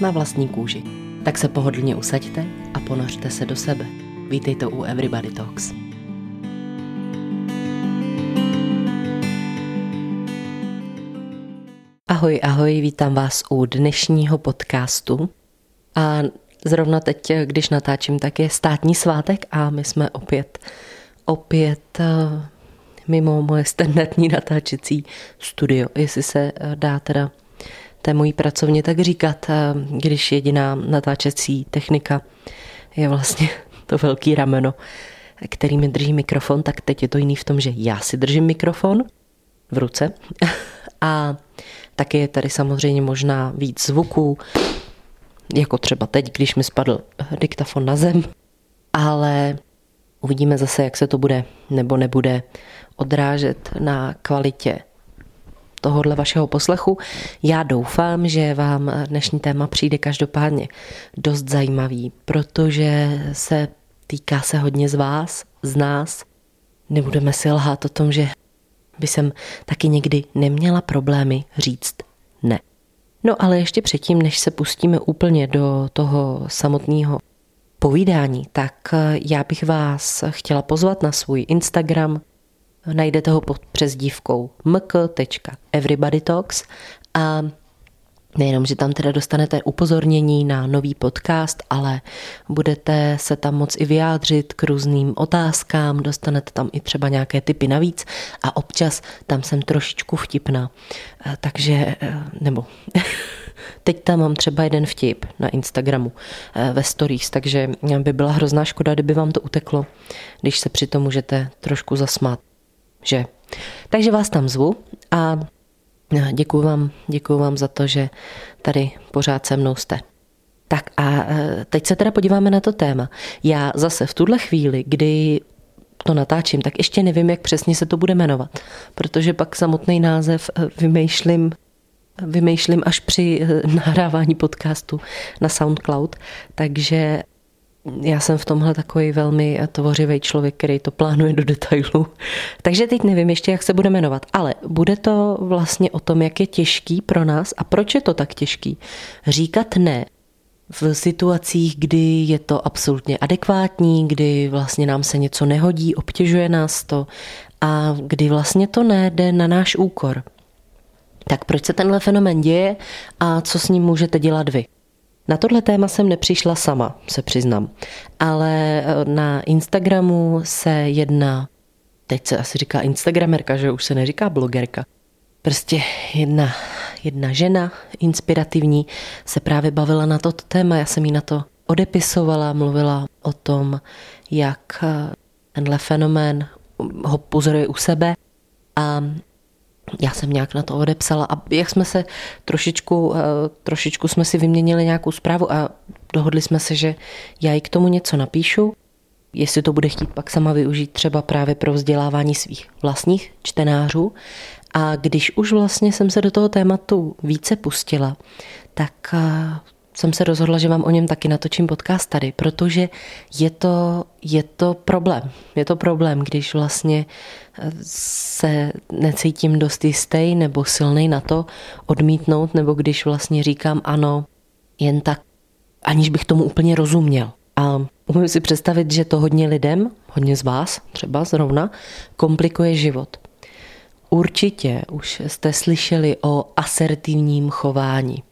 Na vlastní kůži. Tak se pohodlně usaďte a ponořte se do sebe. Vítejte u Everybody Talks. Ahoj, ahoj, vítám vás u dnešního podcastu. A zrovna teď, když natáčím, tak je státní svátek a my jsme opět, opět eh, mimo moje standardní natáčecí studio, jestli se eh, dá teda té mojí pracovně tak říkat, eh, když jediná natáčecí technika je vlastně to velký rameno, který mi drží mikrofon, tak teď je to jiný v tom, že já si držím mikrofon v ruce. A taky je tady samozřejmě možná víc zvuků, jako třeba teď, když mi spadl diktafon na zem, ale uvidíme zase, jak se to bude nebo nebude odrážet na kvalitě tohohle vašeho poslechu. Já doufám, že vám dnešní téma přijde každopádně dost zajímavý, protože se týká se hodně z vás, z nás. Nebudeme si lhát o tom, že by jsem taky někdy neměla problémy říct ne. No ale ještě předtím, než se pustíme úplně do toho samotného povídání, tak já bych vás chtěla pozvat na svůj Instagram, Najdete ho pod přezdívkou mk.everybodytalks a Nejenom, že tam teda dostanete upozornění na nový podcast, ale budete se tam moc i vyjádřit k různým otázkám, dostanete tam i třeba nějaké typy navíc a občas tam jsem trošičku vtipná. Eh, takže, eh, nebo teď tam mám třeba jeden vtip na Instagramu eh, ve stories, takže by byla hrozná škoda, kdyby vám to uteklo, když se přitom můžete trošku zasmát že? Takže vás tam zvu a děkuji vám, děkuji vám za to, že tady pořád se mnou jste. Tak a e, teď se teda podíváme na to téma. Já zase v tuhle chvíli, kdy to natáčím, tak ještě nevím, jak přesně se to bude jmenovat, protože pak samotný název e, vymýšlím vymýšlím až při e, nahrávání podcastu na SoundCloud, takže já jsem v tomhle takový velmi tvořivý člověk, který to plánuje do detailu. Takže teď nevím ještě, jak se bude jmenovat, ale bude to vlastně o tom, jak je těžký pro nás a proč je to tak těžký říkat ne v situacích, kdy je to absolutně adekvátní, kdy vlastně nám se něco nehodí, obtěžuje nás to a kdy vlastně to nejde na náš úkor. Tak proč se tenhle fenomen děje a co s ním můžete dělat vy? Na tohle téma jsem nepřišla sama, se přiznám, ale eh, na Instagramu se jedna, teď se asi říká Instagramerka, že už se neříká blogerka, prostě jedna, jedna žena inspirativní se právě bavila na toto téma, já jsem jí na to odepisovala, mluvila o tom, jak eh, tenhle fenomén ho pozoruje u sebe. A já jsem nějak na to odepsala a jak jsme se trošičku, eh, trošičku jsme si vyměnili nějakou zprávu a dohodli jsme se, že já jí k tomu něco napíšu, jestli to bude chtít pak sama využít třeba právě pro vzdělávání svých vlastních čtenářů. A když už vlastně jsem se do toho tématu více pustila, tak eh, jsem se rozhodla, že vám o něm taky natočím podcast tady, protože je to, je to problém. Je to problém, když vlastně eh, se necítím dost jistý nebo silný na to odmítnout, nebo když vlastně říkám ano, jen tak, aniž bych tomu úplně rozuměl. A umím si představit, že to hodně lidem, hodně z vás třeba zrovna, komplikuje život. Určitě už jste slyšeli o asertivním chování.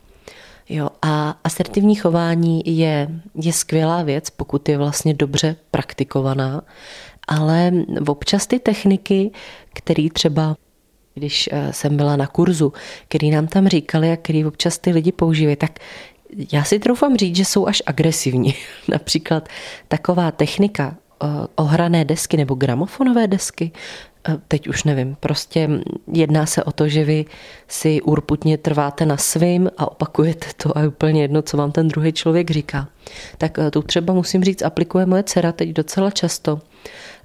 Jo, a asertivní chování je, je skvělá věc, pokud je vlastně dobře praktikovaná, ale občas ty techniky, které třeba když eh, jsem byla na kurzu, který nám tam říkali a který občas ty lidi používají, tak já si troufám říct, že jsou až agresivní. Například taková technika ohrané desky nebo gramofonové desky, teď už nevím, prostě jedná se o to, že vy si urputně trváte na svým a opakujete to a je úplně jedno, co vám ten druhý člověk říká. Tak tu třeba musím říct, aplikuje moje dcera teď docela často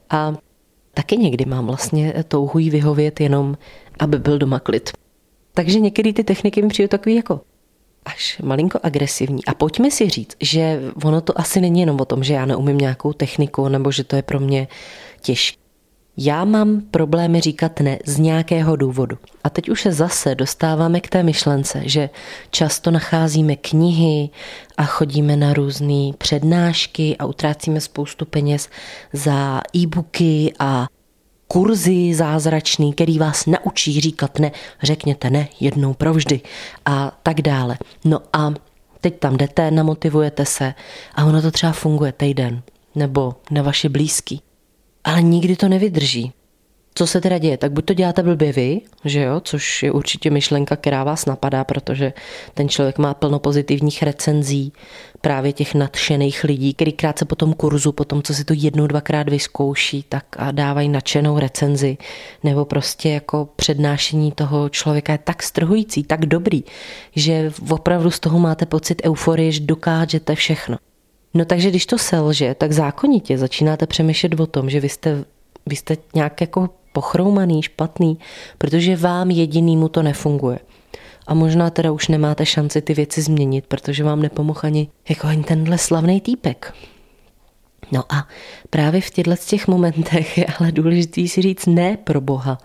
a taky někdy mám vlastně touhu jí vyhovět jenom, aby byl doma klid. Takže některé ty techniky mi přijdou takový jako až malinko agresivní. A pojďme si říct, že ono to asi není jenom o tom, že já neumím nějakou techniku nebo že to je pro mě těžké. Já mám problémy říkat ne z nějakého důvodu. A teď už se zase dostáváme k té myšlence, že často nacházíme knihy a chodíme na různé přednášky a utrácíme spoustu peněz za e-booky a kurzy zázračný, který vás naučí říkat ne, řekněte ne jednou provždy a tak dále. No a teď tam jdete, namotivujete se a ono to třeba funguje týden nebo na vaši blízký ale nikdy to nevydrží. Co se teda děje? Tak buď to děláte blbě vy, že jo, což je určitě myšlenka, která vás napadá, protože ten člověk má plno pozitivních recenzí, právě těch nadšených lidí, který krátce po tom kurzu, po tom, co si to jednou, dvakrát vyzkouší, tak a dávají nadšenou recenzi, nebo prostě jako přednášení toho člověka je tak strhující, tak dobrý, že opravdu z toho máte pocit euforie, že dokážete všechno. No takže když to selže, tak zákonitě začínáte přemýšlet o tom, že vy jste, vy jste nějak jako pochroumaný, špatný, protože vám jedinýmu to nefunguje. A možná teda už nemáte šanci ty věci změnit, protože vám nepomohl ani, jako ani tenhle slavný týpek. No a právě v těchto těch momentech je ale důležité si říct ne pro Boha.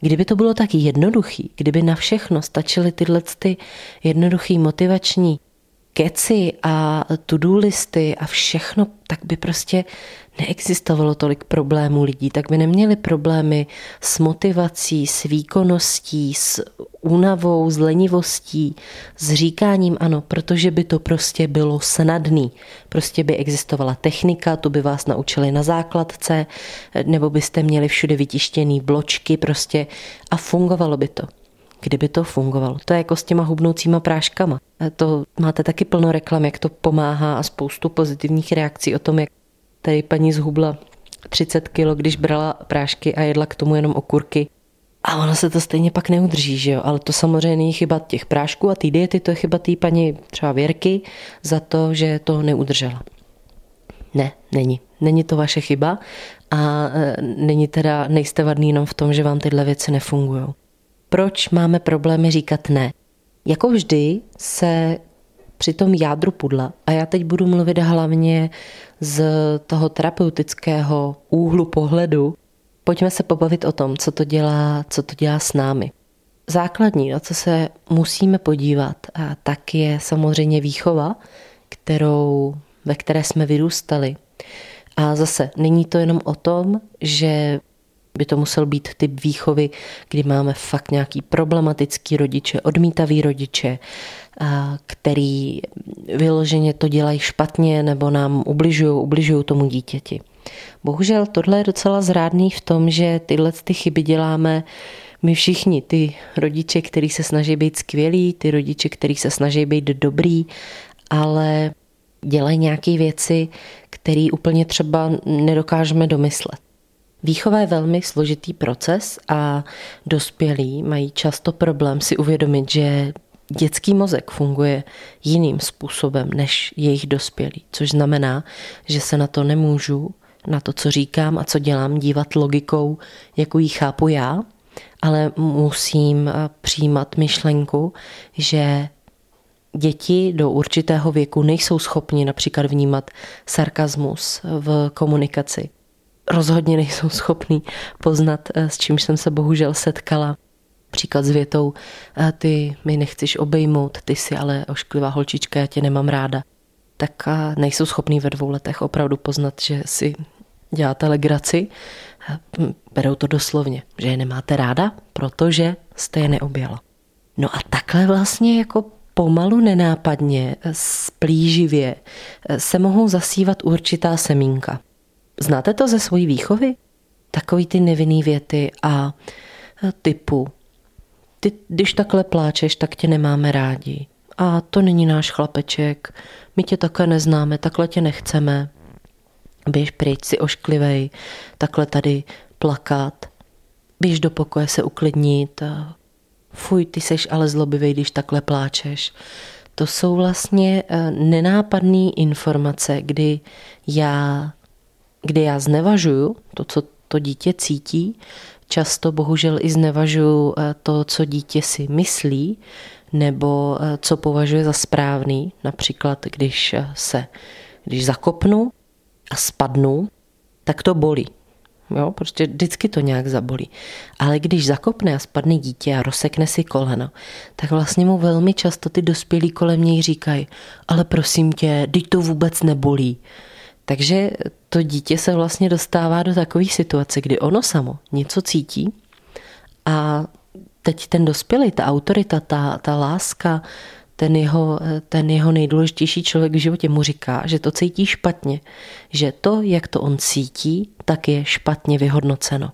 Kdyby to bylo tak jednoduchý, kdyby na všechno stačily tyhle ty jednoduchý motivační keci a to-do listy a všechno, tak by prostě neexistovalo tolik problémů lidí, tak by neměli problémy s motivací, s výkonností, s únavou, s lenivostí, s říkáním ano, protože by to prostě bylo snadný. Prostě by existovala technika, tu by vás naučili na základce, nebo byste měli všude vytištěný bločky prostě a fungovalo by to kdyby to fungovalo. To je jako s těma hubnoucíma práškama. To máte taky plno reklam, jak to pomáhá a spoustu pozitivních reakcí o tom, jak tady paní zhubla 30 kilo, když brala prášky a jedla k tomu jenom okurky. A ono se to stejně pak neudrží, že jo? Ale to samozřejmě není chyba těch prášků a té diety, to je chyba té paní třeba Věrky za to, že to neudržela. Ne, není. Není to vaše chyba a e, není teda, nejste vadný jenom v tom, že vám tyhle věci nefungují proč máme problémy říkat ne. Jako vždy se při tom jádru pudla, a já teď budu mluvit hlavně z toho terapeutického úhlu pohledu, pojďme se pobavit o tom, co to dělá, co to dělá s námi. Základní, na co se musíme podívat, a tak je samozřejmě výchova, kterou, ve které jsme vyrůstali. A zase není to jenom o tom, že by to musel být typ výchovy, kdy máme fakt nějaký problematický rodiče, odmítavý rodiče, který vyloženě to dělají špatně nebo nám ubližují, ubližují tomu dítěti. Bohužel tohle je docela zrádný v tom, že tyhle ty chyby děláme my všichni, ty rodiče, kteří se snaží být skvělí, ty rodiče, kteří se snaží být dobrý, ale dělají nějaké věci, které úplně třeba nedokážeme domyslet. Výchova je velmi složitý proces a dospělí mají často problém si uvědomit, že dětský mozek funguje jiným způsobem než jejich dospělí, což znamená, že se na to nemůžu, na to, co říkám a co dělám, dívat logikou, jakou ji chápu já, ale musím eh, přijímat myšlenku, že děti do určitého věku nejsou schopni například vnímat sarkazmus v komunikaci rozhodně nejsou schopný poznat, eh, s čím jsem se bohužel setkala. Příklad s větou, eh, ty mi nechceš obejmout, ty si ale ošklivá holčička, já tě nemám ráda. Tak eh, nejsou schopný ve dvou letech opravdu poznat, že si děláte legraci. Berou to doslovně, že je nemáte ráda, protože jste je neobjala. No a takhle vlastně jako pomalu nenápadně, splíživě se mohou zasívat určitá semínka. Znáte to ze svojí výchovy? Takový ty nevinný věty a typu ty, když takhle pláčeš, tak tě nemáme rádi. A to není náš chlapeček, my tě také neznáme, takhle tě nechceme. běž pryč, si ošklivej, takhle tady plakat, běž do pokoje se uklidnit, fuj, ty seš ale zlobivý, když takhle pláčeš. To jsou vlastně eh, nenápadné informace, kdy já, kdy já znevažuju to, co to dítě cítí, často bohužel i znevažuju eh, to, co dítě si myslí, nebo eh, co považuje za správný. Například, když se, když zakopnu a spadnu, tak to bolí. Jo, prostě vždycky to nějak zabolí. Ale když zakopne a spadne dítě a rozsekne si koleno, tak vlastně mu velmi často ty dospělí kolem něj říkají, ale prosím tě, teď to vůbec nebolí. Takže to dítě se vlastně dostává do takové situace, kdy ono samo něco cítí a teď ten dospělý, ta autorita, ta, ta láska, ten jeho, ten jeho nejdůležitější člověk v životě mu říká, že to cítí špatně, že to, jak to on cítí, tak je špatně vyhodnoceno.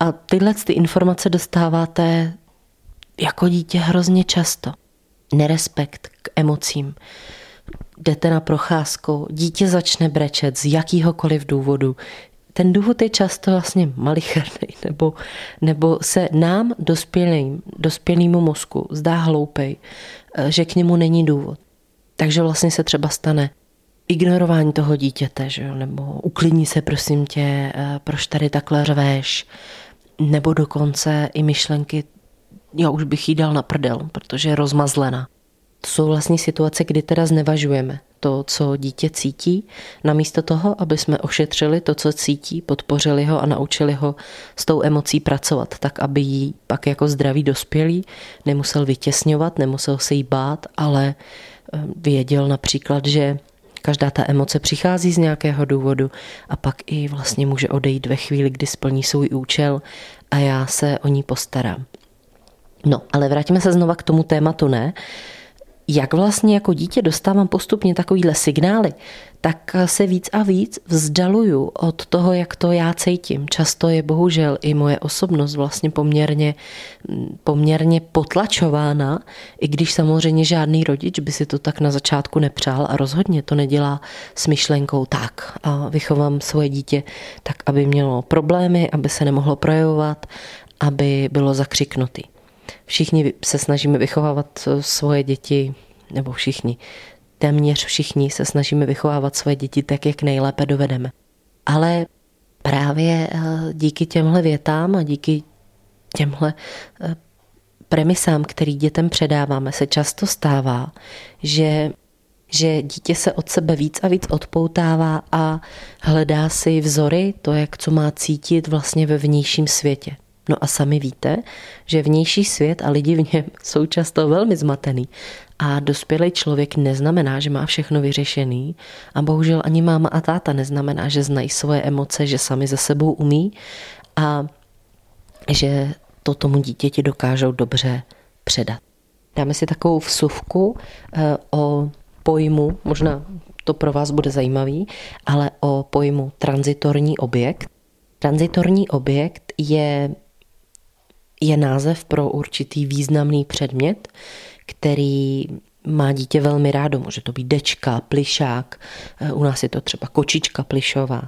A tyhle ty informace dostáváte jako dítě hrozně často. Nerespekt k emocím. Jdete na procházku, dítě začne brečet z jakýhokoliv důvodu. Ten důvod je často vlastně malicherný, nebo, nebo se nám, dospělým, dospělému mozku, zdá hloupej, eh, že k němu není důvod. Takže vlastně se třeba stane ignorování toho dítěte, že jo? nebo uklidni se prosím tě, eh, proč tady takhle řveš, nebo dokonce i myšlenky, já už bych jí dal na prdel, protože je rozmazlena. To jsou vlastně situace, kdy teda znevažujeme to, co dítě cítí, namísto toho, aby jsme ošetřili to, co cítí, podpořili ho a naučili ho s tou emocí pracovat, tak aby jí pak jako zdravý dospělý nemusel vytěsňovat, nemusel se jí bát, ale eh, věděl například, že Každá ta emoce přichází z nějakého důvodu a pak i vlastně může odejít ve chvíli, kdy splní svůj účel a já se o ní postarám. No, ale vrátíme se znova k tomu tématu, ne? Jak vlastně jako dítě dostávám postupně takovýhle signály, tak se víc a víc vzdaluju od toho, jak to já cítím. Často je bohužel i moje osobnost vlastně poměrně, poměrně potlačována, i když samozřejmě žádný rodič by si to tak na začátku nepřál a rozhodně to nedělá s myšlenkou tak a vychovám svoje dítě tak, aby mělo problémy, aby se nemohlo projevovat, aby bylo zakřiknutý. Všichni se snažíme vychovávat eh, svoje děti, nebo všichni, téměř všichni se snažíme vychovávat svoje děti tak, jak nejlépe dovedeme. Ale právě eh, díky těmhle větám a díky těmhle eh, premisám, který dětem předáváme, se často stává, že že dítě se od sebe víc a víc odpoutává a hledá si vzory, to, jak co má cítit vlastně ve vnějším světě. No a sami víte, že vnější svět a lidi v něm jsou často velmi zmatený. A dospělý člověk neznamená, že má všechno vyřešený. A bohužel ani máma a táta neznamená, že znají svoje emoce, že sami za sebou umí a že to tomu dítěti dokážou dobře předat. Dáme si takovou vsuvku eh, o pojmu, možná to pro vás bude zajímavý, ale o pojmu transitorní objekt. Transitorní objekt je je název pro určitý významný předmět, který má dítě velmi rádo. Může to být dečka, plišák, eh, u nás je to třeba kočička plišová.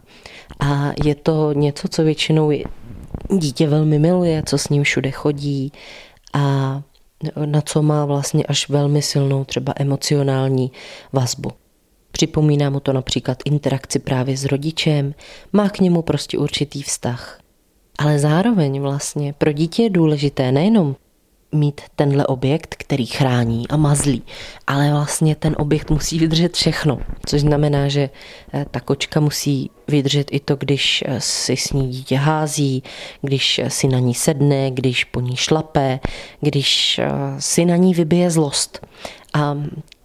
A je to něco, co většinou dítě velmi miluje, co s ním všude chodí a na co má vlastně až velmi silnou třeba emocionální vazbu. Připomíná mu to například interakci právě s rodičem, má k němu prostě určitý vztah. Ale zároveň vlastně pro dítě je důležité nejenom mít tenhle objekt, který chrání a mazlí, ale vlastně ten objekt musí vydržet všechno, což znamená, že eh, ta kočka musí vydržet i to, když eh, si s ní dítě hází, když eh, si na ní sedne, když po ní šlape, když si na ní vybije zlost. A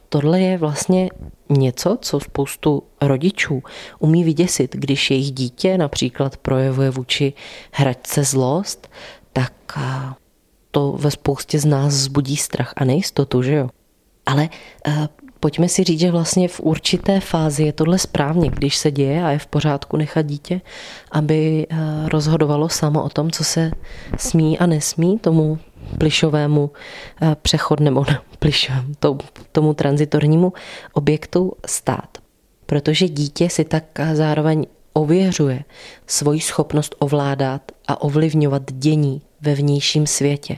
tohle je vlastně něco, co spoustu rodičů umí vyděsit, když jejich dítě například projevuje vůči hračce zlost, tak to ve spoustě z nás zbudí strach a nejistotu, že jo? Ale pojďme si říct, že vlastně v určité fázi je tohle správně, když se děje a je v pořádku nechat dítě, aby rozhodovalo samo o tom, co se smí a nesmí tomu plišovému přechodnému, plišovém, tomu transitornímu objektu stát. protože dítě si tak zároveň ověřuje svoji schopnost ovládat a ovlivňovat dění ve vnějším světě.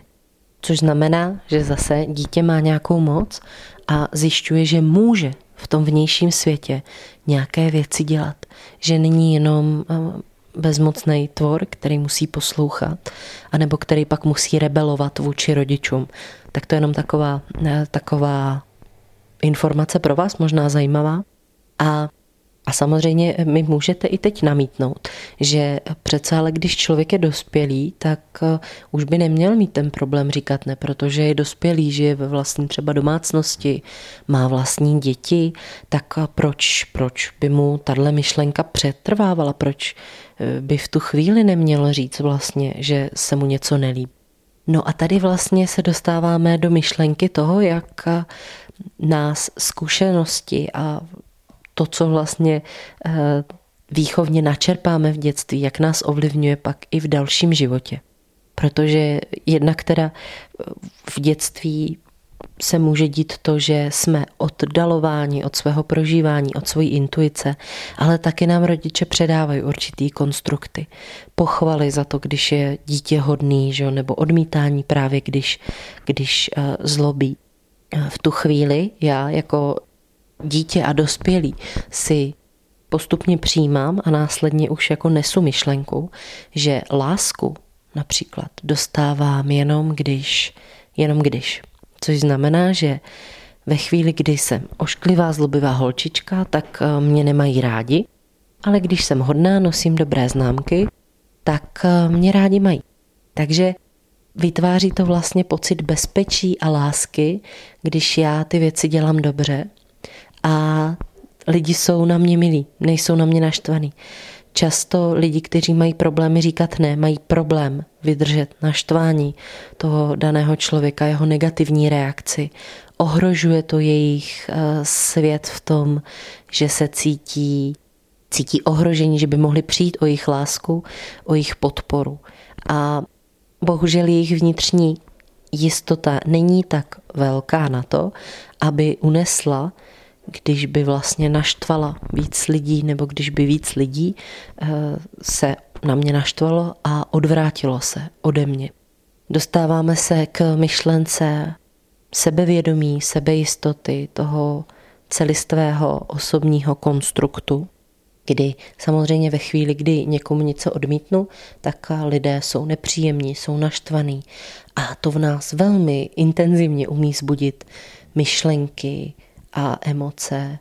Což znamená, že zase dítě má nějakou moc a zjišťuje, že může v tom vnějším světě nějaké věci dělat. Že není jenom eh, bezmocný tvor, který musí poslouchat, anebo který pak musí rebelovat vůči rodičům. Tak to je jenom taková, eh, taková informace pro vás, možná zajímavá. A a samozřejmě mi můžete i teď namítnout, že přece ale když člověk je dospělý, tak eh, už by neměl mít ten problém říkat ne, protože je dospělý, žije ve vlastní třeba domácnosti, má vlastní děti, tak eh, proč, proč by mu tahle myšlenka přetrvávala, proč eh, by v tu chvíli neměl říct vlastně, že se mu něco nelíbí. No a tady vlastně se dostáváme do myšlenky toho, jak nás zkušenosti a to, co vlastně eh, výchovně načerpáme v dětství, jak nás ovlivňuje pak i v dalším životě. Protože jedna, která v dětství se může dít to, že jsme oddalováni od svého prožívání, od svojí intuice, ale taky nám rodiče předávají určitý konstrukty. Pochvaly za to, když je dítě hodný, že? nebo odmítání právě, když, když uh, zlobí. V tu chvíli já jako dítě a dospělý si postupně přijímám a následně už jako nesu myšlenku, že lásku například dostávám jenom když, jenom když. Což znamená, že ve chvíli, kdy jsem ošklivá, zlobivá holčička, tak eh, mě nemají rádi, ale když jsem hodná, nosím dobré známky, tak eh, mě rádi mají. Takže vytváří to vlastně pocit bezpečí a lásky, když já ty věci dělám dobře a lidi jsou na mě milí, nejsou na mě naštvaný. Často lidi, kteří mají problémy říkat ne, mají problém vydržet naštvání toho daného člověka, jeho negativní reakci. Ohrožuje to jejich eh, svět v tom, že se cítí, cítí ohrožení, že by mohli přijít o jejich lásku, o jejich podporu. A bohužel jejich vnitřní jistota není tak velká na to, aby unesla když by vlastně naštvala víc lidí, nebo když by víc lidí eh, se na mě naštvalo a odvrátilo se ode mě. Dostáváme se k myšlence sebevědomí, sebejistoty, toho celistvého osobního konstruktu, kdy samozřejmě ve chvíli, kdy někomu něco odmítnu, tak lidé jsou nepříjemní, jsou naštvaní a to v nás velmi intenzivně umí zbudit myšlenky, a emoce,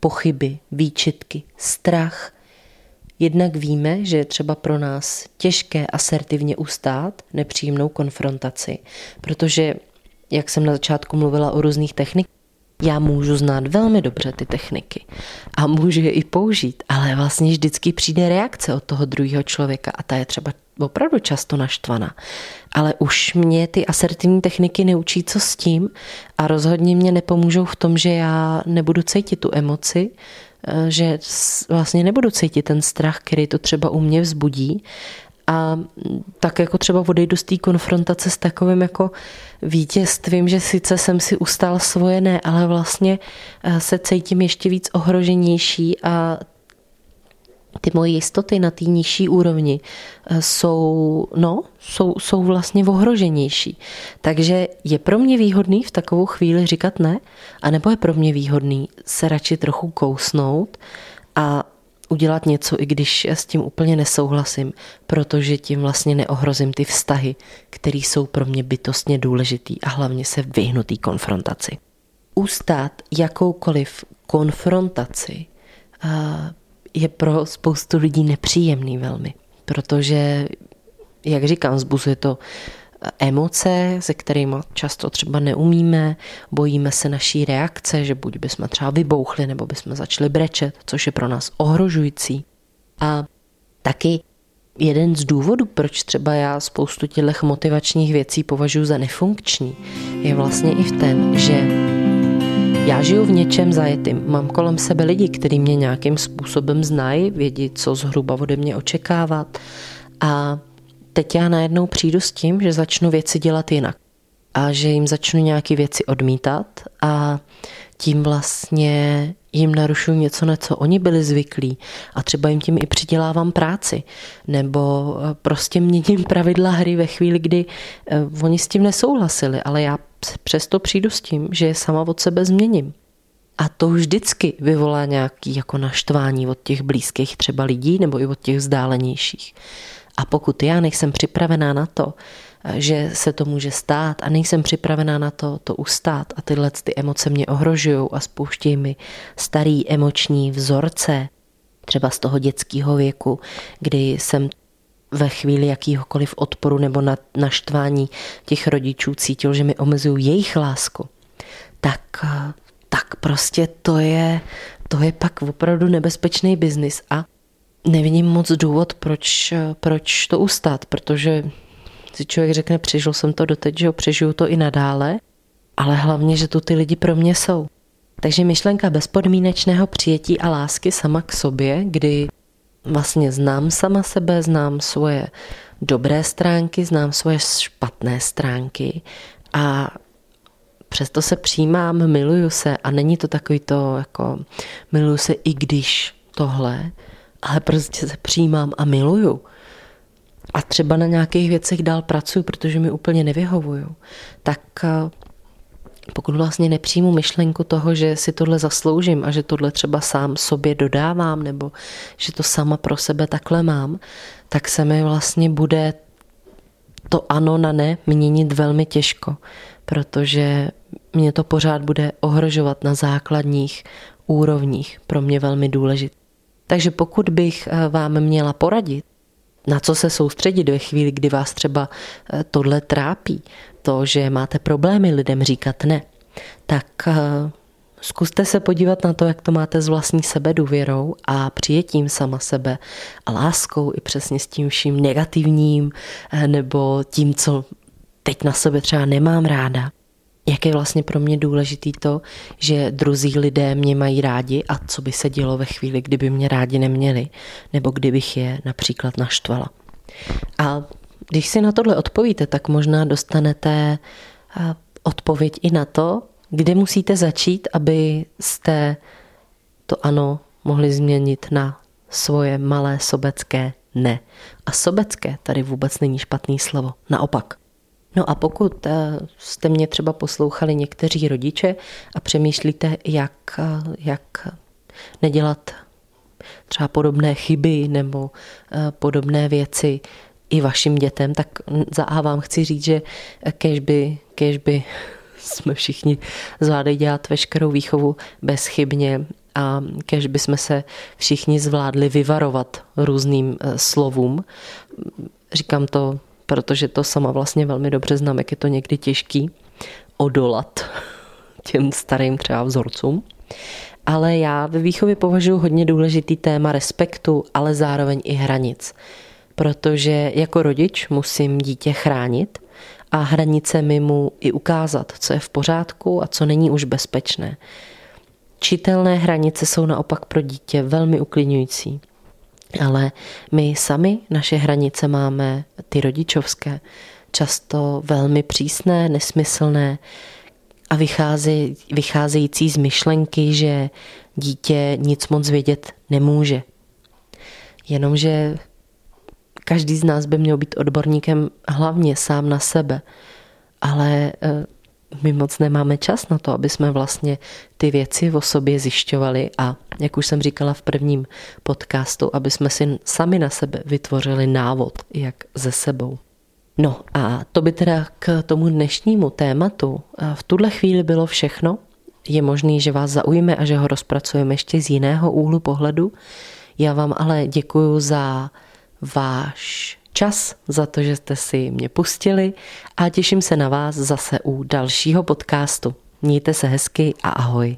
pochyby, výčitky, strach. Jednak víme, že je třeba pro nás těžké asertivně ustát nepříjemnou konfrontaci, protože, jak jsem na začátku mluvila o různých technikách, já můžu znát velmi dobře ty techniky a můžu je i použít, ale vlastně vždycky přijde reakce od toho druhého člověka a ta je třeba opravdu často naštvaná. Ale už mě ty asertivní techniky neučí, co s tím a rozhodně mě nepomůžou v tom, že já nebudu cítit tu emoci, eh, že vlastně nebudu cítit ten strach, který to třeba u mě vzbudí a tak jako třeba odejdu z té konfrontace s takovým jako vítězstvím, že sice jsem si ustál svoje ne, ale vlastně eh, se cítím ještě víc ohroženější a ty moje jistoty na té nižší úrovni eh, jsou, no, jsou, jsou vlastně ohroženější. Takže je pro mě výhodný v takovou chvíli říkat ne, anebo je pro mě výhodný se radši trochu kousnout a udělat něco, i když s tím úplně nesouhlasím, protože tím vlastně neohrozím ty vztahy, které jsou pro mě bytostně důležitý a hlavně se vyhnutý konfrontaci. Ustát jakoukoliv konfrontaci je pro spoustu lidí nepříjemný velmi, protože, jak říkám, zbuzuje to emoce, se kterými často třeba neumíme, bojíme se naší reakce, že buď bychom třeba vybouchli, nebo bychom začali brečet, což je pro nás ohrožující. A taky jeden z důvodů, proč třeba já spoustu těch motivačních věcí považuji za nefunkční, je vlastně i v ten, že já žiju v něčem zajetým. Mám kolem sebe lidi, kteří mě nějakým způsobem znají, vědí, co zhruba ode mě očekávat. A teď já najednou přijdu s tím, že začnu věci dělat jinak. a že jim začnu nějaké věci odmítat a tím vlastně jim narušuju něco, na co oni byli zvyklí a třeba jim tím i přidělávám práci nebo eh, prostě měním pravidla hry ve chvíli, kdy eh, oni s tím nesouhlasili, ale já přesto přijdu s tím, že je sama od sebe změním. A to vždycky vyvolá nějaký jako naštvání od těch blízkých třeba lidí nebo i od těch vzdálenějších. A pokud já nejsem připravená na to, že se to může stát a nejsem připravená na to, to ustát a tyhle ty emoce mě ohrožují a spouštějí mi starý emoční vzorce, třeba z toho dětského věku, kdy jsem ve chvíli jakýhokoliv odporu nebo naštvání těch rodičů cítil, že mi omezují jejich lásku, tak, tak prostě to je, to je pak opravdu nebezpečný biznis. A nevidím moc důvod, proč, proč to ustát, protože si člověk řekne, přežil jsem to doteď, že přežiju to i nadále, ale hlavně, že tu ty lidi pro mě jsou. Takže myšlenka bezpodmínečného přijetí a lásky sama k sobě, kdy vlastně znám sama sebe, znám svoje dobré stránky, znám svoje špatné stránky a přesto se přijímám, miluju se a není to takový to jako miluju se i když tohle, ale prostě se přijímám a miluju a třeba na nějakých věcech dál pracuji, protože mi úplně nevyhovují, tak eh, pokud vlastně nepřijmu myšlenku toho, že si tohle zasloužím a že tohle třeba sám sobě dodávám nebo že to sama pro sebe takhle mám, tak se mi vlastně bude to ano na ne měnit velmi těžko, protože mě to pořád bude ohrožovat na základních úrovních, pro mě velmi důležité. Takže pokud bych eh, vám měla poradit, na co se soustředit ve chvíli, kdy vás třeba eh, tohle trápí, to, že máte problémy lidem říkat ne, tak eh, zkuste se podívat na to, jak to máte s vlastní sebedůvěrou a přijetím sama sebe a láskou i přesně s tím vším negativním nebo tím, co teď na sebe třeba nemám ráda jak je vlastně pro mě důležitý to, že druzí lidé mě mají rádi a co by se dělo ve chvíli, kdyby mě rádi neměli, nebo kdybych je například naštvala. A když si na tohle odpovíte, tak možná dostanete odpověď i na to, kde musíte začít, aby jste to ano mohli změnit na svoje malé sobecké ne. A sobecké tady vůbec není špatný slovo. Naopak. No a pokud eh, jste mě třeba poslouchali někteří rodiče a přemýšlíte, jak, eh, jak nedělat třeba podobné chyby nebo eh, podobné věci i vašim dětem, tak za A vám chci říct, že kež by, by jsme všichni zvládli dělat veškerou výchovu bezchybně a kež by jsme se všichni zvládli vyvarovat různým slovům. Říkám to protože to sama vlastně velmi dobře znám, jak je to někdy těžký odolat těm starým třeba vzorcům. Ale já ve výchově považuji hodně důležitý téma respektu, ale zároveň i hranic. Protože jako rodič musím dítě chránit a hranice mi mu i ukázat, co je v pořádku a co není už bezpečné. Čitelné hranice jsou naopak pro dítě velmi uklidňující. Ale my sami naše hranice máme, ty rodičovské, často velmi přísné, nesmyslné a vycházej, vycházející z myšlenky, že dítě nic moc vědět nemůže. Jenomže každý z nás by měl být odborníkem hlavně sám na sebe, ale eh, my moc nemáme čas na to, aby jsme vlastně ty věci o sobě zjišťovali a, jak už jsem říkala v prvním podcastu, aby jsme si sami na sebe vytvořili návod, jak ze sebou. No a to by teda k tomu dnešnímu tématu v tuhle chvíli bylo všechno. Je možný, že vás zaujme a že ho rozpracujeme ještě z jiného úhlu pohledu. Já vám ale děkuji za váš čas, za to, že jste si mě pustili a těším se na vás zase u dalšího podcastu. Mějte se hezky a ahoj.